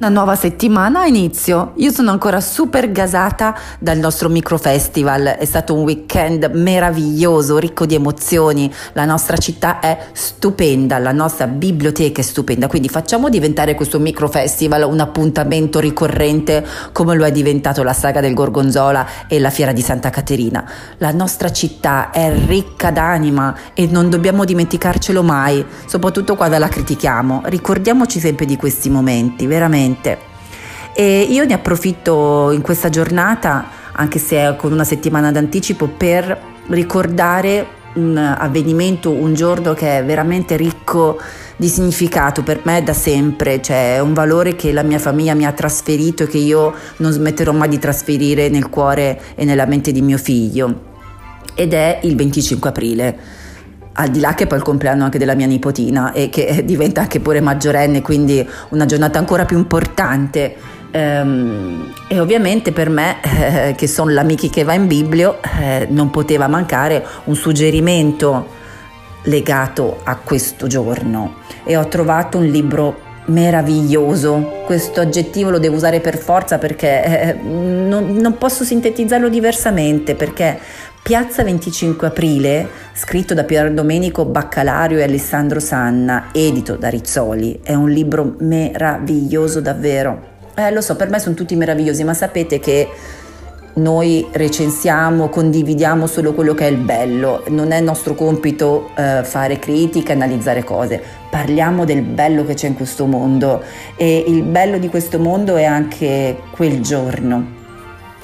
Una nuova settimana a inizio. Io sono ancora super gasata dal nostro micro festival. È stato un weekend meraviglioso, ricco di emozioni. La nostra città è stupenda, la nostra biblioteca è stupenda. Quindi facciamo diventare questo micro festival un appuntamento ricorrente come lo è diventato la saga del Gorgonzola e la fiera di Santa Caterina. La nostra città è ricca d'anima e non dobbiamo dimenticarcelo mai, soprattutto quando la critichiamo. Ricordiamoci sempre di questi momenti, veramente veramente. E io ne approfitto in questa giornata, anche se con una settimana d'anticipo, per ricordare un avvenimento, un giorno che è veramente ricco di significato per me da sempre, cioè è un valore che la mia famiglia mi ha trasferito e che io non smetterò mai di trasferire nel cuore e nella mente di mio figlio. Ed è il 25 aprile al di là che poi è il compleanno anche della mia nipotina e che diventa anche pure maggiorenne, quindi una giornata ancora più importante. Ehm, e ovviamente per me, eh, che sono l'amica che va in biblio, eh, non poteva mancare un suggerimento legato a questo giorno e ho trovato un libro meraviglioso. Questo aggettivo lo devo usare per forza perché eh, non, non, posso sintetizzarlo diversamente perché Piazza 25 Aprile, scritto da Pier Domenico Baccalario e Alessandro Sanna, edito da Rizzoli, è un libro meraviglioso davvero. Eh, lo so, per me sono tutti meravigliosi, ma sapete che noi recensiamo, condividiamo solo quello che è il bello, non è nostro compito eh, fare critica, analizzare cose, parliamo del bello che c'è in questo mondo. E il bello di questo mondo è anche quel giorno,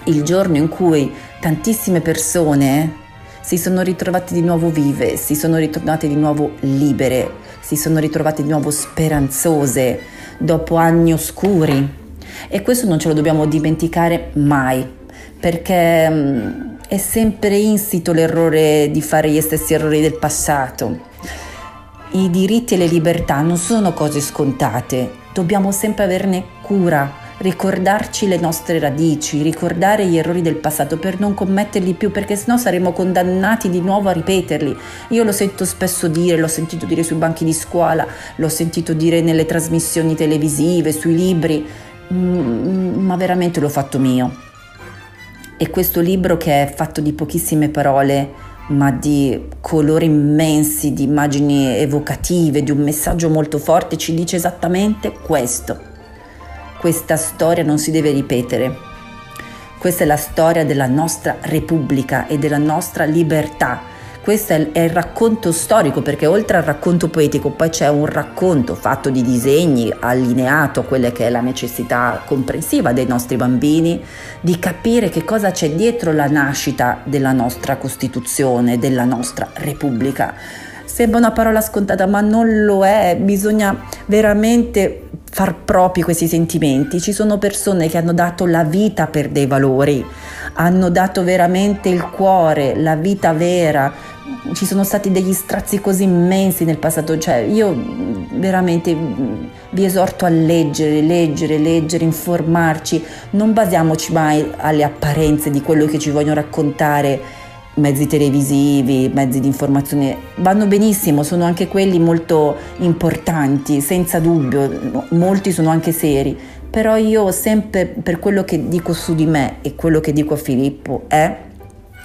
il giorno in cui tantissime persone si sono ritrovate di nuovo vive, si sono ritrovate di nuovo libere, si sono ritrovate di nuovo speranzose dopo anni oscuri. E questo non ce lo dobbiamo dimenticare mai, perché mm, è sempre insito l'errore di fare gli stessi errori del passato. I diritti e le libertà non sono cose scontate, dobbiamo sempre averne cura ricordarci le nostre radici, ricordare gli errori del passato per non commetterli più, perché sennò saremo condannati di nuovo a ripeterli. Io lo sento spesso dire, l'ho sentito dire sui banchi di scuola, l'ho sentito dire nelle trasmissioni televisive, sui libri, mm, ma veramente l'ho fatto mio. E questo libro che è fatto di pochissime parole, ma di colori immensi, di immagini evocative, di un messaggio molto forte, ci dice esattamente questo questa storia non si deve ripetere. Questa è la storia della nostra Repubblica e della nostra libertà. Questo è il racconto storico perché oltre al racconto poetico poi c'è un racconto fatto di disegni allineato a quella che è la necessità comprensiva dei nostri bambini di capire che cosa c'è dietro la nascita della nostra Costituzione, della nostra Repubblica. Sembra una parola scontata ma non lo è, bisogna veramente far propri questi sentimenti. Ci sono persone che hanno dato la vita per dei valori, hanno dato veramente il cuore, la vita vera. Ci sono stati degli strazi così immensi nel passato, cioè io veramente vi esorto a leggere, leggere, leggere, informarci, non basiamoci mai alle apparenze di quello che ci vogliono raccontare mezzi televisivi, mezzi di informazione, vanno benissimo, sono anche quelli molto importanti, senza dubbio, molti sono anche seri, però io sempre per quello che dico su di me e quello che dico a Filippo è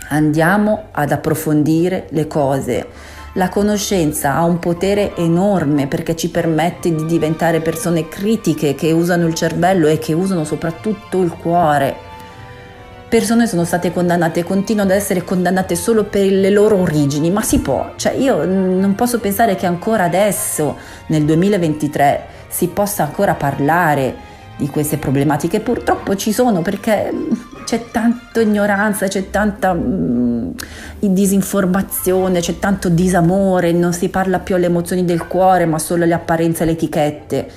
andiamo ad approfondire le cose. La conoscenza ha un potere enorme perché ci permette di diventare persone critiche che usano il cervello e che usano soprattutto il cuore persone sono state condannate continuano ad essere condannate solo per le loro origini, ma si può, cioè io non posso pensare che ancora adesso, nel 2023, si possa ancora parlare di queste problematiche. Purtroppo ci sono perché c'è tanta ignoranza, c'è tanta mm, disinformazione, c'è tanto disamore, non si parla più alle emozioni del cuore, ma solo alle apparenze e alle etichette.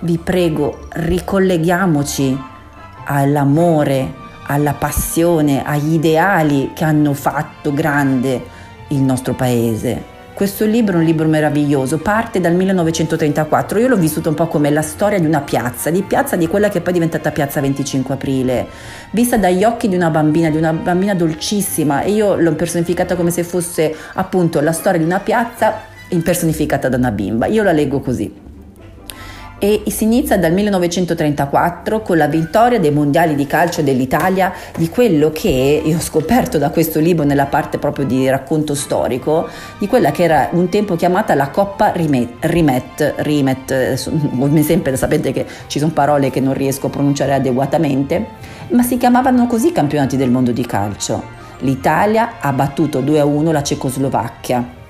Vi prego, ricolleghiamoci all'amore, alla passione, agli ideali che hanno fatto grande il nostro paese. Questo libro è un libro meraviglioso, parte dal 1934, io l'ho vissuto un po' come la storia di una piazza, di piazza di quella che poi è diventata piazza 25 aprile, vista dagli occhi di una bambina, di una bambina dolcissima e io l'ho personificata come se fosse appunto la storia di una piazza impersonificata da una bimba. Io la leggo così e si inizia dal 1934 con la vittoria dei mondiali di calcio dell'Italia di quello che io ho scoperto da questo libro nella parte proprio di racconto storico di quella che era un tempo chiamata la Coppa Rimet, Rimet, Rimet come sempre sapete che ci sono parole che non riesco a pronunciare adeguatamente ma si chiamavano così i campionati del mondo di calcio. l'Italia ha battuto 2 a 1 la Cecoslovacchia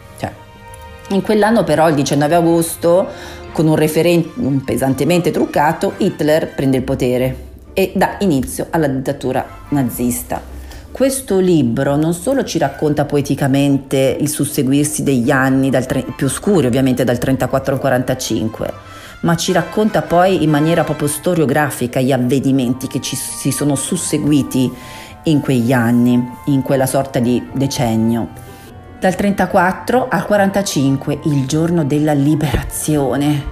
in quell'anno però il 19 agosto con un referendum pesantemente truccato, Hitler prende il potere e dà inizio alla dittatura nazista. Questo libro non solo ci racconta poeticamente il susseguirsi degli anni, tre, più oscuri ovviamente dal 34 al 45, ma ci racconta poi in maniera proprio storiografica gli avvenimenti che ci si sono susseguiti in quegli anni, in quella sorta di decennio. Dal 34 al 45, il giorno della liberazione.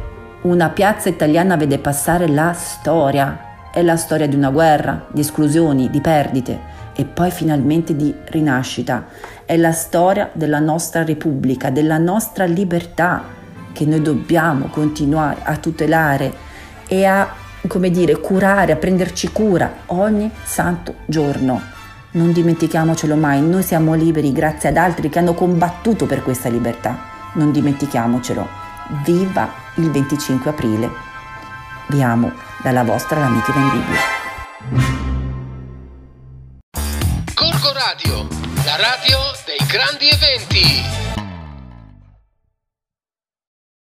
Una piazza italiana vede passare la storia. È la storia di una guerra, di esclusioni, di perdite e poi finalmente di rinascita. È la storia della nostra Repubblica, della nostra libertà che noi dobbiamo continuare a tutelare e a, come dire, curare, a prenderci cura ogni santo giorno. Non dimentichiamocelo mai, noi siamo liberi grazie ad altri che hanno combattuto per questa libertà. Non dimentichiamocelo. Viva il 25 aprile. Vi amo dalla vostra L'Amica in Bibbia. Corco Radio, la radio dei grandi eventi.